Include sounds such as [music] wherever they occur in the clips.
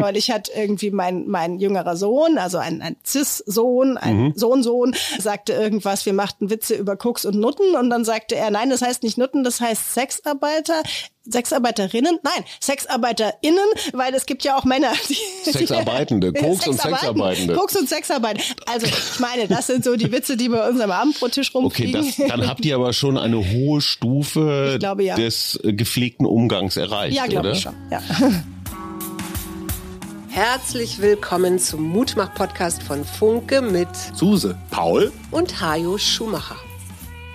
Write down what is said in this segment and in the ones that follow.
Neulich hat irgendwie mein, mein jüngerer Sohn, also ein, ein Cis-Sohn, ein mhm. Sohn-Sohn, sagte irgendwas, wir machten Witze über Koks und Nutten und dann sagte er, nein, das heißt nicht Nutten, das heißt Sexarbeiter. Sexarbeiterinnen, nein, SexarbeiterInnen, weil es gibt ja auch Männer, die [laughs] Sexarbeitende, Koks und Sexarbeitende. Koks und Sexarbeitende. Also ich meine, das sind so die Witze, die bei uns am Abendbrottisch rumfliegen. Okay, das, dann habt ihr aber schon eine hohe Stufe glaube, ja. des äh, gepflegten Umgangs erreicht, Ja, glaube ich schon, ja. Herzlich willkommen zum Mutmach-Podcast von Funke mit Suse, Paul und Hajo Schumacher.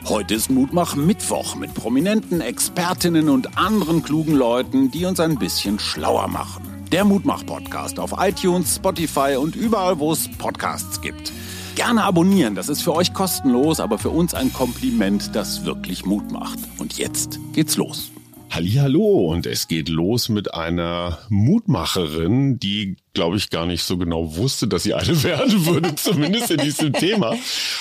Heute ist Mutmach Mittwoch mit prominenten Expertinnen und anderen klugen Leuten, die uns ein bisschen schlauer machen. Der Mutmach-Podcast auf iTunes, Spotify und überall, wo es Podcasts gibt. Gerne abonnieren, das ist für euch kostenlos, aber für uns ein Kompliment, das wirklich Mut macht. Und jetzt geht's los. Hallo und es geht los mit einer Mutmacherin, die glaube ich, gar nicht so genau wusste, dass sie eine [laughs] werden würde, zumindest in diesem Thema.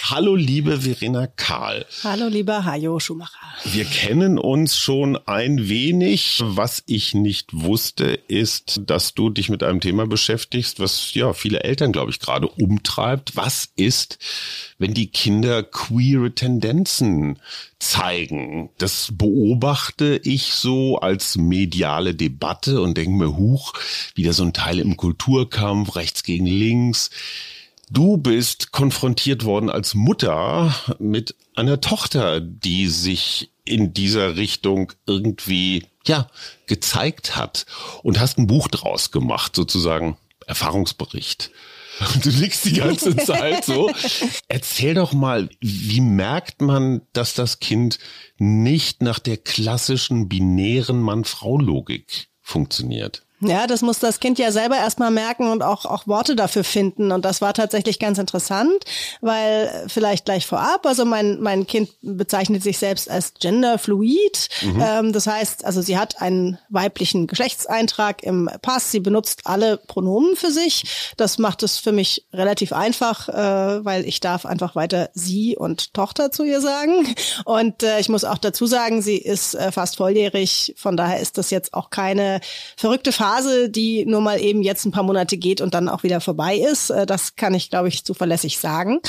Hallo, liebe Verena Karl. Hallo, lieber Hajo Schumacher. Wir kennen uns schon ein wenig. Was ich nicht wusste, ist, dass du dich mit einem Thema beschäftigst, was ja viele Eltern, glaube ich, gerade umtreibt. Was ist, wenn die Kinder queere Tendenzen zeigen? Das beobachte ich so als mediale Debatte und denke mir, huch, wieder so ein Teil im Kultur Kulturkampf, rechts gegen links. Du bist konfrontiert worden als Mutter mit einer Tochter, die sich in dieser Richtung irgendwie, ja, gezeigt hat und hast ein Buch draus gemacht, sozusagen Erfahrungsbericht. [laughs] Du liegst die ganze [laughs] Zeit so. Erzähl doch mal, wie merkt man, dass das Kind nicht nach der klassischen binären Mann-Frau-Logik funktioniert? Ja, das muss das Kind ja selber erstmal merken und auch, auch Worte dafür finden. Und das war tatsächlich ganz interessant, weil vielleicht gleich vorab, also mein, mein Kind bezeichnet sich selbst als genderfluid. Mhm. Ähm, das heißt, also sie hat einen weiblichen Geschlechtseintrag im Pass. Sie benutzt alle Pronomen für sich. Das macht es für mich relativ einfach, äh, weil ich darf einfach weiter sie und Tochter zu ihr sagen. Und äh, ich muss auch dazu sagen, sie ist äh, fast volljährig. Von daher ist das jetzt auch keine verrückte Phase Phase, die nur mal eben jetzt ein paar Monate geht und dann auch wieder vorbei ist. Äh, das kann ich, glaube ich, zuverlässig sagen.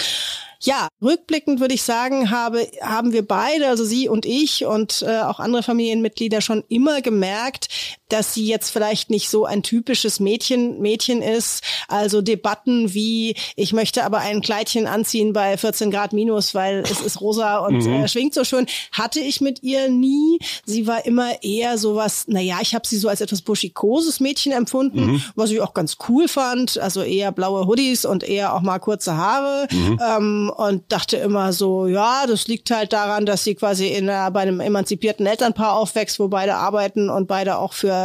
Ja, rückblickend würde ich sagen, habe, haben wir beide, also Sie und ich und äh, auch andere Familienmitglieder schon immer gemerkt, dass sie jetzt vielleicht nicht so ein typisches Mädchen, Mädchen ist. Also Debatten wie, ich möchte aber ein Kleidchen anziehen bei 14 Grad minus, weil es ist rosa und mhm. äh, schwingt so schön, hatte ich mit ihr nie. Sie war immer eher sowas, naja, ich habe sie so als etwas buschikoses Mädchen empfunden, mhm. was ich auch ganz cool fand. Also eher blaue Hoodies und eher auch mal kurze Haare. Mhm. Ähm, und dachte immer so, ja, das liegt halt daran, dass sie quasi in einer, bei einem emanzipierten Elternpaar aufwächst, wo beide arbeiten und beide auch für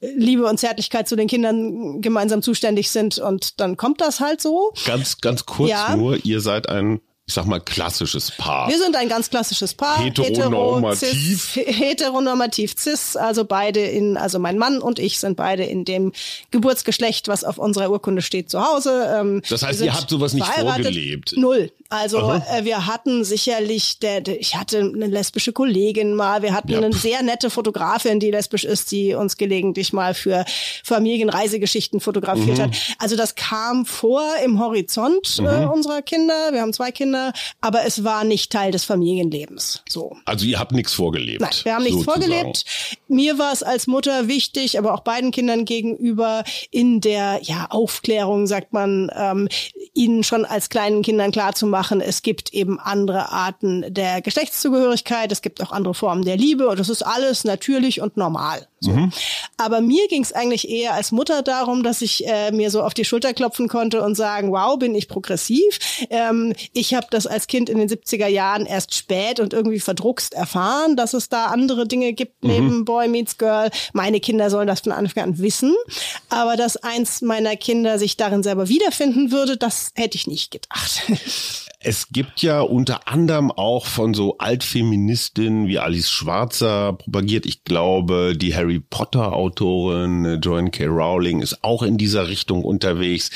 äh, Liebe und Zärtlichkeit zu den Kindern gemeinsam zuständig sind und dann kommt das halt so. Ganz, ganz kurz ja. nur, ihr seid ein ich sag mal, klassisches Paar. Wir sind ein ganz klassisches Paar. Heteronormativ. Hetero, cis, heteronormativ cis, also beide in, also mein Mann und ich sind beide in dem Geburtsgeschlecht, was auf unserer Urkunde steht, zu Hause. Ähm, das heißt, ihr habt sowas nicht vorgelebt? Null. Also äh, wir hatten sicherlich, der, der, ich hatte eine lesbische Kollegin mal, wir hatten ja. eine sehr nette Fotografin, die lesbisch ist, die uns gelegentlich mal für Familienreisegeschichten fotografiert mhm. hat. Also das kam vor im Horizont äh, mhm. äh, unserer Kinder. Wir haben zwei Kinder, aber es war nicht Teil des Familienlebens. So. Also ihr habt nichts vorgelebt. Nein, wir haben nichts sozusagen. vorgelebt. Mir war es als Mutter wichtig, aber auch beiden Kindern gegenüber in der ja Aufklärung, sagt man, ähm, ihnen schon als kleinen Kindern klar zu machen, machen. Es gibt eben andere Arten der Geschlechtszugehörigkeit. Es gibt auch andere Formen der Liebe und das ist alles natürlich und normal. So. Mhm. Aber mir ging es eigentlich eher als Mutter darum, dass ich äh, mir so auf die Schulter klopfen konnte und sagen, wow, bin ich progressiv. Ähm, ich habe das als Kind in den 70er Jahren erst spät und irgendwie verdruckst erfahren, dass es da andere Dinge gibt mhm. neben Boy Meets Girl. Meine Kinder sollen das von Anfang an wissen. Aber dass eins meiner Kinder sich darin selber wiederfinden würde, das hätte ich nicht gedacht. [laughs] Es gibt ja unter anderem auch von so Altfeministinnen wie Alice Schwarzer propagiert. Ich glaube, die Harry Potter Autorin äh, Joanne K. Rowling ist auch in dieser Richtung unterwegs.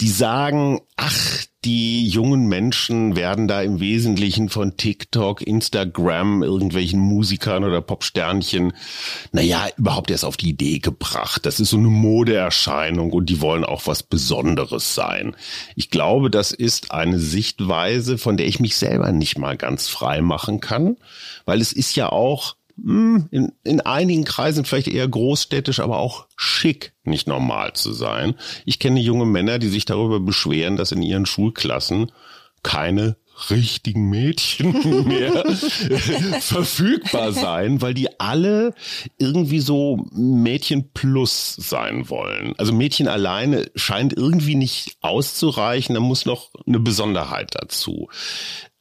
Die sagen, ach, die jungen Menschen werden da im Wesentlichen von TikTok, Instagram, irgendwelchen Musikern oder Popsternchen, naja, überhaupt erst auf die Idee gebracht. Das ist so eine Modeerscheinung und die wollen auch was Besonderes sein. Ich glaube, das ist eine Sichtweise, von der ich mich selber nicht mal ganz frei machen kann, weil es ist ja auch in, in einigen Kreisen vielleicht eher großstädtisch, aber auch schick, nicht normal zu sein. Ich kenne junge Männer, die sich darüber beschweren, dass in ihren Schulklassen keine richtigen Mädchen [laughs] mehr verfügbar sein, weil die alle irgendwie so Mädchen plus sein wollen. Also Mädchen alleine scheint irgendwie nicht auszureichen, da muss noch eine Besonderheit dazu.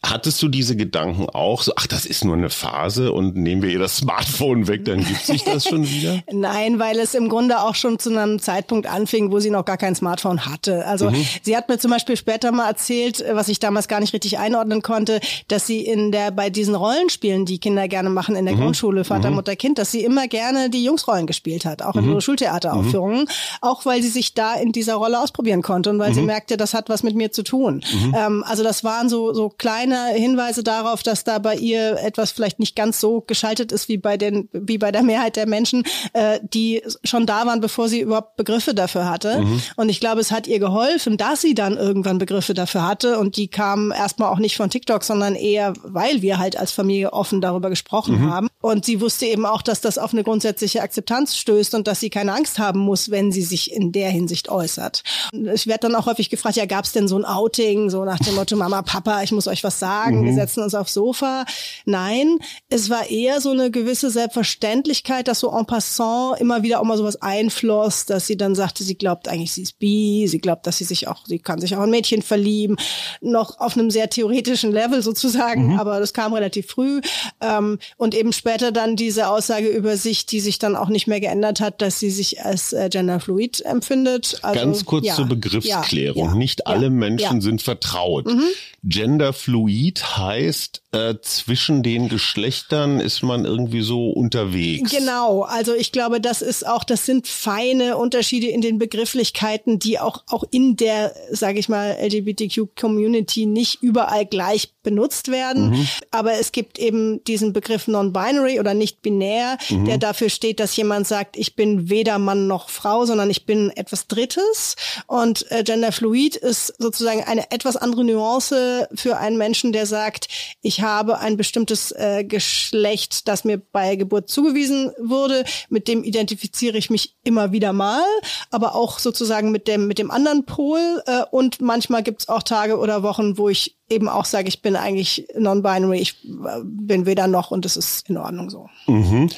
Hattest du diese Gedanken auch? So, ach, das ist nur eine Phase und nehmen wir ihr das Smartphone weg, dann gibt sich das schon wieder? [laughs] Nein, weil es im Grunde auch schon zu einem Zeitpunkt anfing, wo sie noch gar kein Smartphone hatte. Also mhm. sie hat mir zum Beispiel später mal erzählt, was ich damals gar nicht richtig einordnen konnte, dass sie in der bei diesen Rollenspielen, die Kinder gerne machen in der mhm. Grundschule, Vater, mhm. Mutter, Kind, dass sie immer gerne die Jungsrollen gespielt hat, auch in mhm. Schultheateraufführungen, mhm. auch weil sie sich da in dieser Rolle ausprobieren konnte und weil sie mhm. merkte, das hat was mit mir zu tun. Ähm, also das waren so so kleine kleine Hinweise darauf, dass da bei ihr etwas vielleicht nicht ganz so geschaltet ist wie bei den, wie bei der Mehrheit der Menschen, äh, die schon da waren, bevor sie überhaupt Begriffe dafür hatte. Mhm. Und ich glaube, es hat ihr geholfen, dass sie dann irgendwann Begriffe dafür hatte. Und die kamen erstmal auch nicht von TikTok, sondern eher, weil wir halt als Familie offen darüber gesprochen mhm. haben. Und sie wusste eben auch, dass das auf eine grundsätzliche Akzeptanz stößt und dass sie keine Angst haben muss, wenn sie sich in der Hinsicht äußert. Ich werde dann auch häufig gefragt, ja, gab es denn so ein Outing, so nach dem Motto, Mama, Papa, ich muss euch was sagen, mhm. wir setzen uns aufs Sofa. Nein, es war eher so eine gewisse Selbstverständlichkeit, dass so en passant immer wieder auch mal sowas einfloss, dass sie dann sagte, sie glaubt eigentlich, sie ist bi, sie glaubt, dass sie sich auch, sie kann sich auch ein Mädchen verlieben, noch auf einem sehr theoretischen Level sozusagen, mhm. aber das kam relativ früh. Ähm, und eben später dann diese Aussage über sich, die sich dann auch nicht mehr geändert hat, dass sie sich als äh, genderfluid empfindet. Also, Ganz kurz ja, zur Begriffsklärung. Ja, ja, Nicht alle Menschen sind vertraut. Mhm. Genderfluid heißt, äh, zwischen den Geschlechtern ist man irgendwie so unterwegs. Genau, also ich glaube, das ist auch, das sind feine Unterschiede in den Begrifflichkeiten, die auch, auch in der, sage ich mal, LGBTQ-Community nicht überall gleich benutzt werden. Mhm. Aber es gibt eben diesen Begriff non-binary oder nicht binär, mhm. der dafür steht, dass jemand sagt, ich bin weder Mann noch Frau, sondern ich bin etwas Drittes. Und äh, genderfluid ist sozusagen eine etwas andere Nuance für einen Menschen, der sagt, ich habe ein bestimmtes äh, Geschlecht, das mir bei Geburt zugewiesen wurde, mit dem identifiziere ich mich immer wieder mal, aber auch sozusagen mit dem mit dem anderen Pol. Äh, und manchmal gibt es auch Tage oder Wochen, wo ich eben auch sage, ich bin eigentlich non-binary, ich äh, bin weder noch und es ist in Ordnung so. Mhm.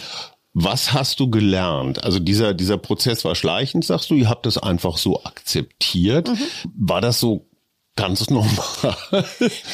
Was hast du gelernt? Also dieser, dieser Prozess war schleichend, sagst du, ihr habt das einfach so akzeptiert. Mhm. War das so Ganz normal.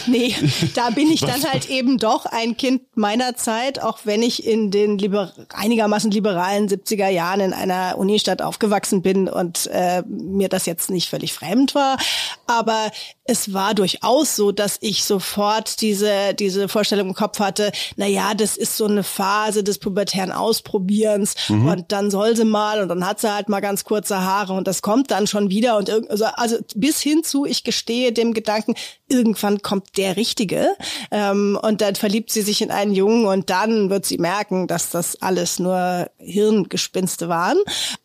nee, da bin ich dann halt eben doch ein Kind meiner Zeit, auch wenn ich in den liber einigermaßen liberalen 70er Jahren in einer Unistadt aufgewachsen bin und äh, mir das jetzt nicht völlig fremd war. Aber es war durchaus so, dass ich sofort diese, diese Vorstellung im Kopf hatte, na ja, das ist so eine Phase des pubertären Ausprobierens mhm. und dann soll sie mal und dann hat sie halt mal ganz kurze Haare und das kommt dann schon wieder und also, also bis hin zu, ich gestehe dem Gedanken, irgendwann kommt der Richtige ähm, und dann verliebt sie sich in einen Jungen und dann wird sie merken, dass das alles nur Hirngespinste waren.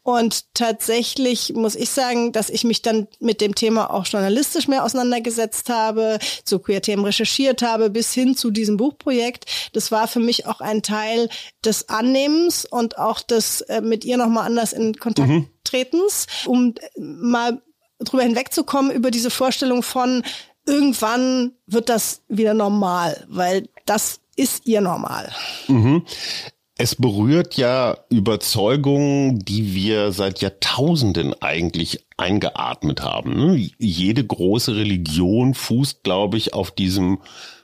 Und tatsächlich muss ich sagen, dass ich mich dann mit dem Thema auch journalistisch mehr auseinandergesetzt habe, zu Queer-Themen recherchiert habe, bis hin zu diesem Buchprojekt. Das war für mich auch ein Teil des Annehmens und auch des äh, mit ihr nochmal anders in Kontakt mhm. tretens, um mal drüber hinwegzukommen über diese Vorstellung von irgendwann wird das wieder normal, weil das ist ihr normal. Mhm. Es berührt ja Überzeugungen, die wir seit Jahrtausenden eigentlich eingeatmet haben. Jede große Religion fußt, glaube ich, auf diesem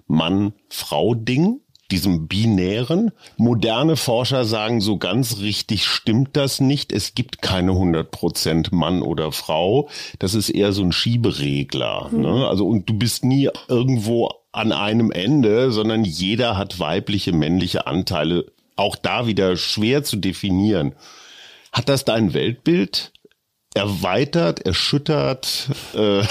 Mann-Frau-Ding diesem binären. Moderne Forscher sagen, so ganz richtig stimmt das nicht. Es gibt keine 100 Prozent Mann oder Frau. Das ist eher so ein Schieberegler. Mhm. Ne? Also, und du bist nie irgendwo an einem Ende, sondern jeder hat weibliche, männliche Anteile auch da wieder schwer zu definieren. Hat das dein Weltbild erweitert, erschüttert? Äh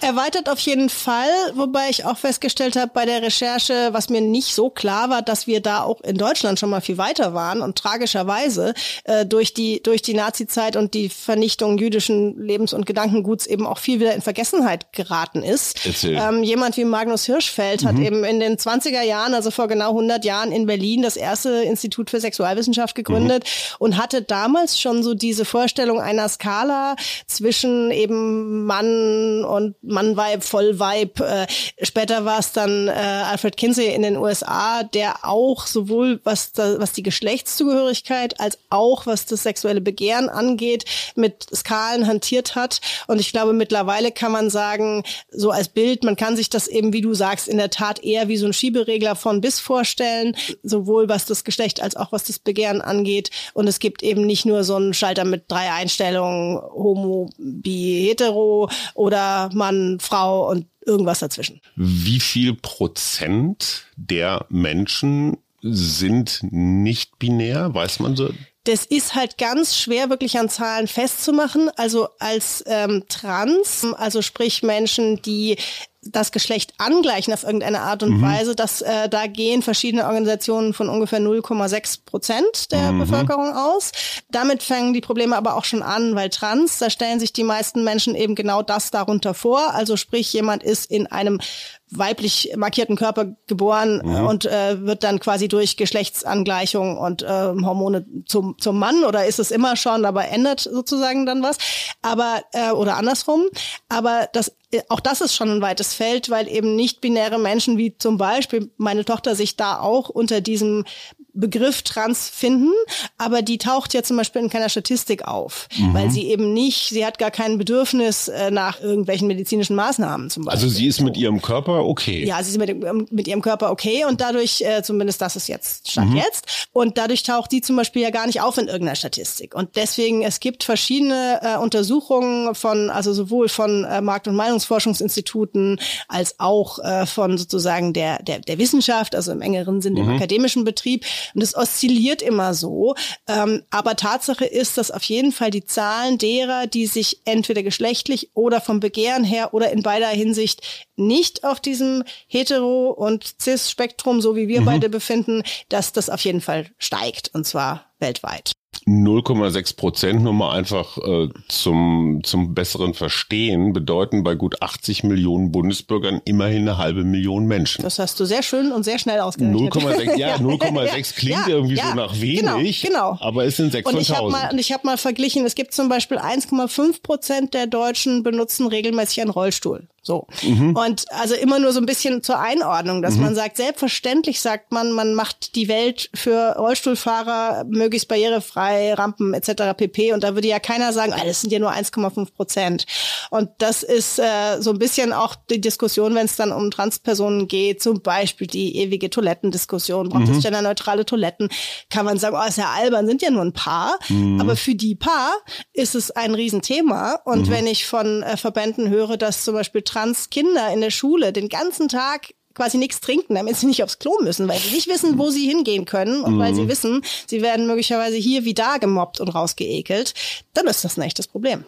erweitert auf jeden Fall, wobei ich auch festgestellt habe bei der Recherche, was mir nicht so klar war, dass wir da auch in Deutschland schon mal viel weiter waren und tragischerweise äh, durch die durch die Nazizeit und die Vernichtung jüdischen Lebens- und Gedankenguts eben auch viel wieder in Vergessenheit geraten ist. Ähm, jemand wie Magnus Hirschfeld mhm. hat eben in den 20er Jahren, also vor genau 100 Jahren in Berlin das erste Institut für Sexualwissenschaft gegründet mhm. und hatte damals schon so diese Vorstellung einer Skala zwischen eben Mann und Mann-Vibe, Voll-Vibe. Äh, später war es dann äh, Alfred Kinsey in den USA, der auch sowohl was, da, was die Geschlechtszugehörigkeit als auch was das sexuelle Begehren angeht, mit Skalen hantiert hat. Und ich glaube, mittlerweile kann man sagen, so als Bild, man kann sich das eben, wie du sagst, in der Tat eher wie so ein Schieberegler von bis vorstellen, sowohl was das Geschlecht als auch was das Begehren angeht. Und es gibt eben nicht nur so einen Schalter mit drei Einstellungen homo, bi, hetero oder Mann, Frau und irgendwas dazwischen. Wie viel Prozent der Menschen sind nicht binär? Weiß man so? Das ist halt ganz schwer wirklich an Zahlen festzumachen. Also als ähm, Trans, also sprich Menschen, die das Geschlecht angleichen auf irgendeine Art und mhm. Weise, dass äh, da gehen verschiedene Organisationen von ungefähr 0,6 Prozent der mhm. Bevölkerung aus. Damit fangen die Probleme aber auch schon an, weil trans, da stellen sich die meisten Menschen eben genau das darunter vor. Also sprich, jemand ist in einem weiblich markierten Körper geboren mhm. und äh, wird dann quasi durch Geschlechtsangleichung und äh, Hormone zum, zum Mann oder ist es immer schon, aber ändert sozusagen dann was. Aber äh, oder andersrum. Aber das äh, auch das ist schon ein weites Feld, weil eben nicht binäre Menschen wie zum Beispiel meine Tochter sich da auch unter diesem Begriff trans finden, aber die taucht ja zum Beispiel in keiner Statistik auf, mhm. weil sie eben nicht, sie hat gar kein Bedürfnis äh, nach irgendwelchen medizinischen Maßnahmen zum Beispiel. Also sie ist mit ihrem Körper okay. Ja, sie ist mit, mit ihrem Körper okay und dadurch, äh, zumindest das ist jetzt, stand mhm. jetzt, und dadurch taucht die zum Beispiel ja gar nicht auf in irgendeiner Statistik. Und deswegen, es gibt verschiedene äh, Untersuchungen von, also sowohl von äh, Markt- und Meinungsforschungsinstituten als auch äh, von sozusagen der, der, der Wissenschaft, also im engeren Sinn mhm. dem akademischen Betrieb, und es oszilliert immer so. Ähm, aber Tatsache ist, dass auf jeden Fall die Zahlen derer, die sich entweder geschlechtlich oder vom Begehren her oder in beider Hinsicht nicht auf diesem Hetero- und Cis-Spektrum, so wie wir mhm. beide befinden, dass das auf jeden Fall steigt und zwar weltweit. 0,6 Prozent nur mal einfach äh, zum, zum besseren Verstehen bedeuten bei gut 80 Millionen Bundesbürgern immerhin eine halbe Million Menschen. Das hast du sehr schön und sehr schnell ausgerechnet. 0,6 ja, [laughs] 0,6 klingt ja, irgendwie ja, so nach wenig, genau, genau. aber es sind 6 und ich habe mal Und ich habe mal verglichen, es gibt zum Beispiel 1,5 Prozent der Deutschen benutzen regelmäßig einen Rollstuhl. So. Mhm. Und also immer nur so ein bisschen zur Einordnung, dass mhm. man sagt, selbstverständlich sagt man, man macht die Welt für Rollstuhlfahrer möglichst barrierefrei, Rampen etc. pp. Und da würde ja keiner sagen, ah, das sind ja nur 1,5 Prozent. Und das ist äh, so ein bisschen auch die Diskussion, wenn es dann um Transpersonen geht, zum Beispiel die ewige Toilettendiskussion, braucht mhm. es genderneutrale Toiletten, kann man sagen, oh, ist ja albern, sind ja nur ein paar. Mhm. Aber für die paar ist es ein Riesenthema. Und mhm. wenn ich von äh, Verbänden höre, dass zum Beispiel Trans-Kinder in der Schule den ganzen Tag quasi nichts trinken, damit sie nicht aufs Klo müssen, weil sie nicht wissen, wo sie hingehen können und mhm. weil sie mhm. wissen, sie werden möglicherweise hier wie da gemobbt und rausgeekelt, dann ist das ein echtes Problem.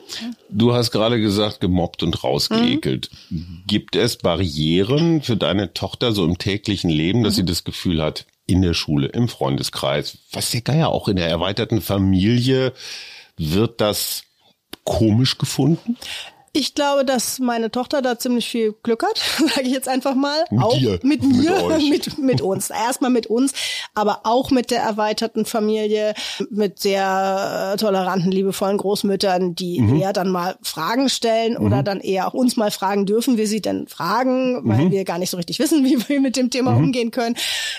Du hast gerade gesagt, gemobbt und rausgeekelt. Mhm. Gibt es Barrieren für deine Tochter so im täglichen Leben, dass mhm. sie das Gefühl hat, in der Schule, im Freundeskreis, was der Geier auch in der erweiterten Familie, wird das komisch gefunden? Ich glaube, dass meine Tochter da ziemlich viel Glück hat, [laughs] sage ich jetzt einfach mal. Mit auch dir. mit mir, mit, [laughs] mit, mit, uns. Erstmal mit uns, aber auch mit der erweiterten Familie, mit sehr äh, toleranten, liebevollen Großmüttern, die mhm. eher dann mal Fragen stellen mhm. oder dann eher auch uns mal fragen, dürfen wir sie denn fragen, weil mhm. wir gar nicht so richtig wissen, [laughs] wie wir mit dem Thema mhm. umgehen können.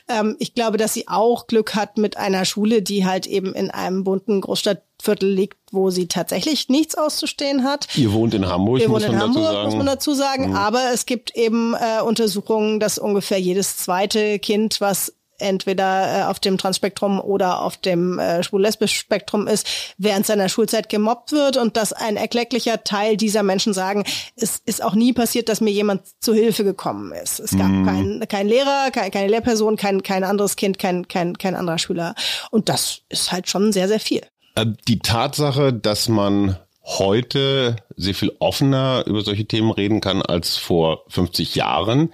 Ähm, ich glaube, dass sie auch Glück hat mit einer Schule, die halt eben in einem bunten Großstadt Viertel liegt, wo sie tatsächlich nichts auszustehen hat. Ihr wohnt in Hamburg, Wir muss wohnen in Hamburg, dazu sagen. muss man dazu sagen. Mhm. Aber es gibt eben äh, Untersuchungen, dass ungefähr jedes zweite Kind, was entweder äh, auf dem Transspektrum oder auf dem äh, schwul-lesbisch Spektrum ist, während seiner Schulzeit gemobbt wird und dass ein erklecklicher Teil dieser Menschen sagen, es ist auch nie passiert, dass mir jemand zu Hilfe gekommen ist. Es gab mhm. keinen kein Lehrer, kein, keine Lehrperson, kein, kein anderes Kind, kein, kein, kein anderer Schüler. Und das ist halt schon sehr, sehr viel. Äh, die Tatsache, dass man heute sehr viel offener über solche Themen reden kann als vor 50 Jahren,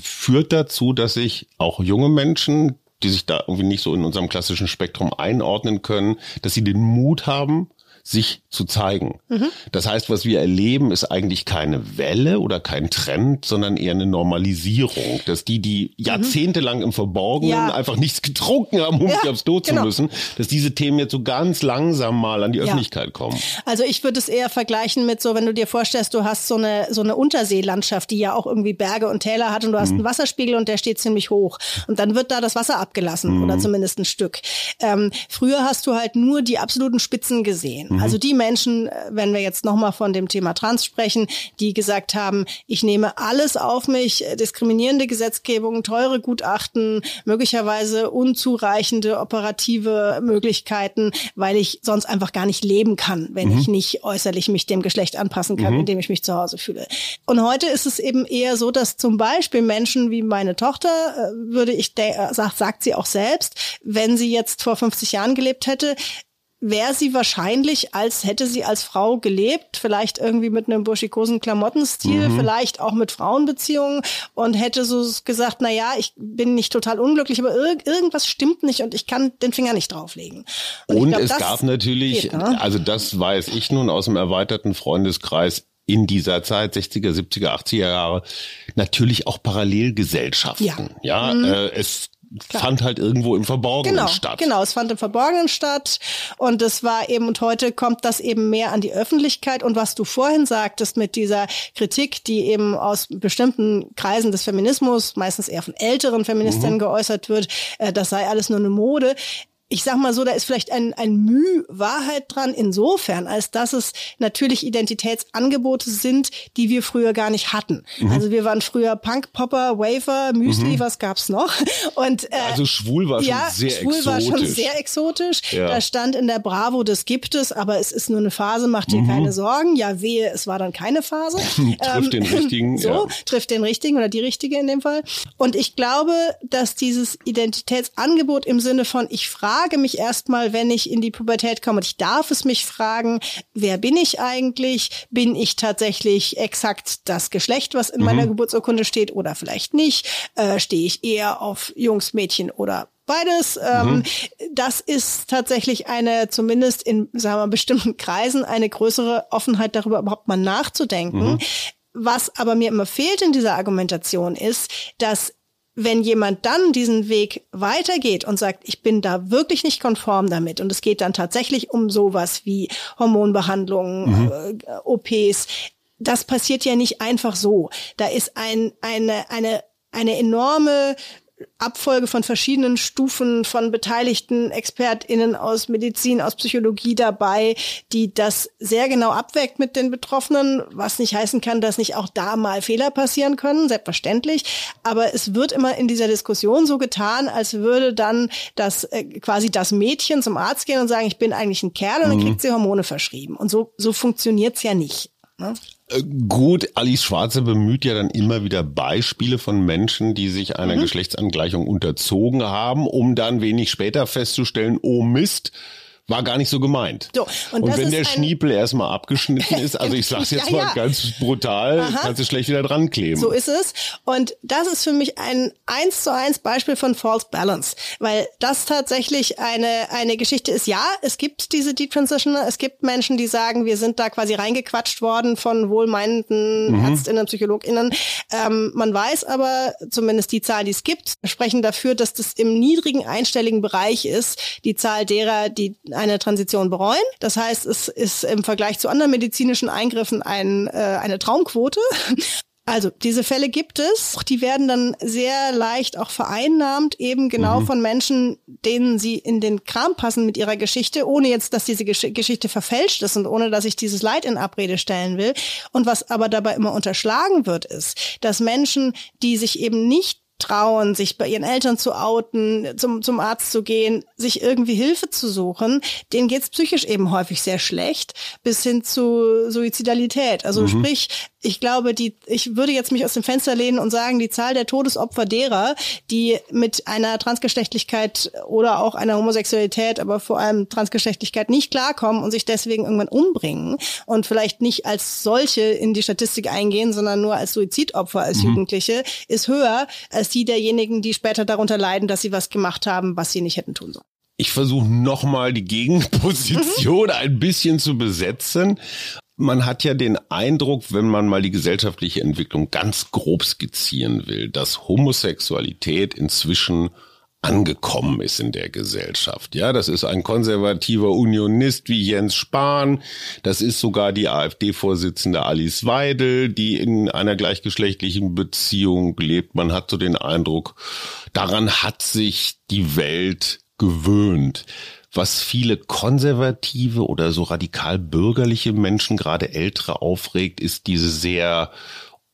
führt dazu, dass sich auch junge Menschen, die sich da irgendwie nicht so in unserem klassischen Spektrum einordnen können, dass sie den Mut haben, sich zu zeigen. Mhm. Das heißt, was wir erleben, ist eigentlich keine Welle oder kein Trend, sondern eher eine Normalisierung, dass die, die mhm. jahrzehntelang im Verborgenen ja. einfach nichts getrunken haben, um ja, sich aufs Tod genau. zu müssen, dass diese Themen jetzt so ganz langsam mal an die Öffentlichkeit ja. kommen. Also ich würde es eher vergleichen mit so, wenn du dir vorstellst, du hast so eine, so eine Unterseelandschaft, die ja auch irgendwie Berge und Täler hat und du hast mhm. einen Wasserspiegel und der steht ziemlich hoch. Und dann wird da das Wasser abgelassen mhm. oder zumindest ein Stück. Ähm, früher hast du halt nur die absoluten Spitzen gesehen. Mhm. Also die Menschen, äh, wenn wir jetzt nochmal von dem Thema Trans sprechen, die gesagt haben, ich nehme alles auf mich, äh, diskriminierende Gesetzgebung, teure Gutachten, möglicherweise unzureichende operative Möglichkeiten, weil ich sonst einfach gar nicht leben kann, wenn mhm. ich nicht äußerlich mich dem Geschlecht anpassen kann, mhm. in dem ich mich zu Hause fühle. Und heute ist es eben eher so, dass zum Beispiel Menschen wie meine Tochter, äh, würde ich, sagt sie auch selbst, wenn sie jetzt vor 50 Jahren gelebt hätte, wäre sie wahrscheinlich, als hätte sie als Frau gelebt, vielleicht irgendwie mit einem burschikosen Klamottenstil, mhm. vielleicht auch mit Frauenbeziehungen und hätte so gesagt, na ja, ich bin nicht total unglücklich, aber irg irgendwas stimmt nicht und ich kann den Finger nicht drauflegen. Und, und glaub, es gab natürlich, geht, ne? also das weiß ich nun aus dem erweiterten Freundeskreis, in dieser Zeit, 60er, 70er, 80er Jahre, natürlich auch Parallelgesellschaften. Ja, ja mhm. äh, es Klar. fand halt irgendwo im Verborgenen genau, statt. Genau, es fand im Verborgenen statt und es war eben und heute kommt das eben mehr an die Öffentlichkeit und was du vorhin sagtest mit dieser Kritik, die eben aus bestimmten Kreisen des Feminismus, meistens eher von älteren Feministinnen mhm. geäußert wird, äh, das sei alles nur eine Mode ich sag mal so, da ist vielleicht ein, ein Mühe Wahrheit dran insofern, als dass es natürlich Identitätsangebote sind, die wir früher gar nicht hatten. Mhm. Also wir waren früher Punk, Popper, Wafer, Müsli, mhm. was gab's noch? Und äh, also schwul war ja, schon sehr schwul exotisch. war schon sehr exotisch. Ja. Da stand in der Bravo, das gibt es, aber es ist nur eine Phase, macht dir mhm. keine Sorgen. Ja, wehe, es war dann keine Phase. [laughs] trifft ähm, den richtigen. [laughs] So, ja. trifft den richtigen oder die richtige in dem Fall. Und ich glaube, dass dieses Identitätsangebot im Sinne von ich frage frage mich erstmal, wenn ich in die Pubertät komme, und ich darf es mich fragen, wer bin ich eigentlich? Bin ich tatsächlich exakt das Geschlecht, was in mhm. meiner Geburtsurkunde steht oder vielleicht nicht? Äh, Stehe ich eher auf Jungs, Mädchen oder beides. Ähm, mhm. Das ist tatsächlich eine, zumindest in, sagen wir, bestimmten Kreisen, eine größere Offenheit darüber überhaupt mal nachzudenken. Mhm. Was aber mir immer fehlt in dieser Argumentation ist, dass wenn jemand dann diesen Weg weitergeht und sagt, ich bin da wirklich nicht konform damit und es geht dann tatsächlich um sowas wie Hormonbehandlungen, mhm. äh, OPs, das passiert ja nicht einfach so. Da ist ein, eine, eine, eine enorme Abfolge von verschiedenen Stufen von beteiligten ExpertInnen aus Medizin, aus Psychologie dabei, die das sehr genau abwägt mit den Betroffenen, was nicht heißen kann, dass nicht auch da mal Fehler passieren können, selbstverständlich. Aber es wird immer in dieser Diskussion so getan, als würde dann das äh, quasi das Mädchen zum Arzt gehen und sagen, ich bin eigentlich ein Kerl und dann mhm. kriegt sie Hormone verschrieben. Und so, so funktioniert's ja nicht. Ne? Äh, gut, Alice Schwarze bemüht ja dann immer wieder Beispiele von Menschen, die sich einer mhm. Geschlechtsangleichung unterzogen haben, um dann wenig später festzustellen, oh Mist, war gar nicht so gemeint. So, und, und wenn der Schniepel erstmal abgeschnitten [laughs] ist, also ich sag's jetzt ja, mal ja. ganz brutal, Aha. kannst du schlecht wieder dran kleben. So ist es. Und das ist für mich ein eins zu eins Beispiel von False Balance, weil das tatsächlich eine, eine Geschichte ist. Ja, es gibt diese Detransitioner, es gibt Menschen, die sagen, wir sind da quasi reingequatscht worden von wohlmeinenden mhm. ÄrztInnen, PsychologInnen. Ähm, man weiß aber, zumindest die Zahlen, die es gibt, sprechen dafür, dass das im niedrigen einstelligen Bereich ist, die Zahl derer, die eine Transition bereuen. Das heißt, es ist im Vergleich zu anderen medizinischen Eingriffen ein, äh, eine Traumquote. [laughs] Also diese Fälle gibt es. Die werden dann sehr leicht auch vereinnahmt, eben genau mhm. von Menschen, denen sie in den Kram passen mit ihrer Geschichte, ohne jetzt, dass diese Gesch Geschichte verfälscht ist und ohne, dass ich dieses Leid in Abrede stellen will. Und was aber dabei immer unterschlagen wird, ist, dass Menschen, die sich eben nicht trauen, sich bei ihren Eltern zu outen, zum, zum Arzt zu gehen, sich irgendwie Hilfe zu suchen, denen geht's psychisch eben häufig sehr schlecht, bis hin zu Suizidalität. Also mhm. sprich, ich glaube, die, ich würde jetzt mich aus dem Fenster lehnen und sagen, die Zahl der Todesopfer derer, die mit einer Transgeschlechtlichkeit oder auch einer Homosexualität, aber vor allem Transgeschlechtlichkeit nicht klarkommen und sich deswegen irgendwann umbringen und vielleicht nicht als solche in die Statistik eingehen, sondern nur als Suizidopfer, als mhm. Jugendliche, ist höher als die derjenigen, die später darunter leiden, dass sie was gemacht haben, was sie nicht hätten tun sollen. Ich versuche nochmal die Gegenposition mhm. [laughs] ein bisschen zu besetzen. Man hat ja den Eindruck, wenn man mal die gesellschaftliche Entwicklung ganz grob skizzieren will, dass Homosexualität inzwischen angekommen ist in der Gesellschaft. Ja, das ist ein konservativer Unionist wie Jens Spahn. Das ist sogar die AfD-Vorsitzende Alice Weidel, die in einer gleichgeschlechtlichen Beziehung lebt. Man hat so den Eindruck, daran hat sich die Welt gewöhnt was viele konservative oder so radikal bürgerliche Menschen, gerade ältere, aufregt, ist diese sehr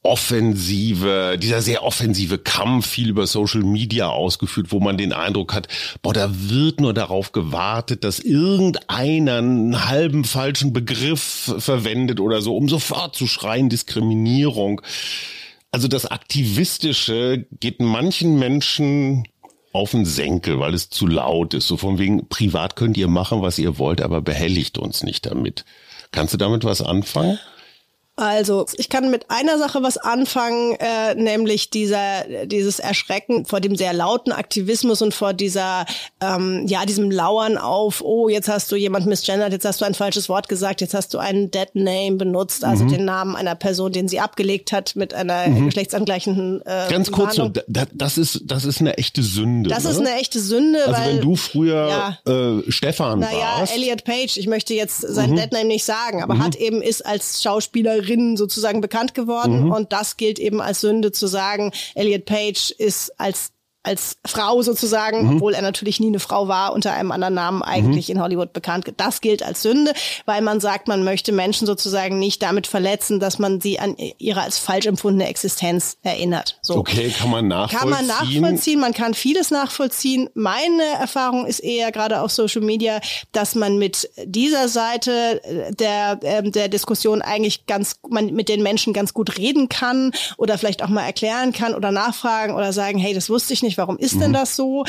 offensive, dieser sehr offensive Kampf, viel über Social Media ausgeführt, wo man den Eindruck hat, boah, da wird nur darauf gewartet, dass irgendeiner einen halben falschen Begriff verwendet oder so, um sofort zu schreien, Diskriminierung. Also das Aktivistische geht manchen Menschen auf den Senkel, weil es zu laut ist. So von wegen, privat könnt ihr machen, was ihr wollt, aber behelligt uns nicht damit. Kannst du damit was anfangen? Also, ich kann mit einer Sache was anfangen, äh, nämlich dieser, dieses Erschrecken vor dem sehr lauten Aktivismus und vor dieser, ähm, ja, diesem Lauern auf, oh, jetzt hast du jemand misgendert, jetzt hast du ein falsches Wort gesagt, jetzt hast du einen Dead Name benutzt, also mhm. den Namen einer Person, den sie abgelegt hat mit einer mhm. geschlechtsangleichenden äh, Ganz kurz, so, da, das ist, das ist eine echte Sünde. Das ne? ist eine echte Sünde, also weil, wenn du früher ja, äh, Stefan naja, warst. Elliot Page, ich möchte jetzt sein mhm. Dead Name nicht sagen, aber mhm. hat eben ist als Schauspieler Schauspielerin sozusagen bekannt geworden. Mhm. Und das gilt eben als Sünde zu sagen, Elliot Page ist als als Frau sozusagen, mhm. obwohl er natürlich nie eine Frau war, unter einem anderen Namen eigentlich mhm. in Hollywood bekannt. Das gilt als Sünde, weil man sagt, man möchte Menschen sozusagen nicht damit verletzen, dass man sie an ihre als falsch empfundene Existenz erinnert. So. Okay, kann man nachvollziehen. Kann man nachvollziehen, man kann vieles nachvollziehen. Meine Erfahrung ist eher gerade auf Social Media, dass man mit dieser Seite der, ähm, der Diskussion eigentlich ganz, man mit den Menschen ganz gut reden kann oder vielleicht auch mal erklären kann oder nachfragen oder sagen, hey, das wusste ich nicht, warum ist denn mhm. das so?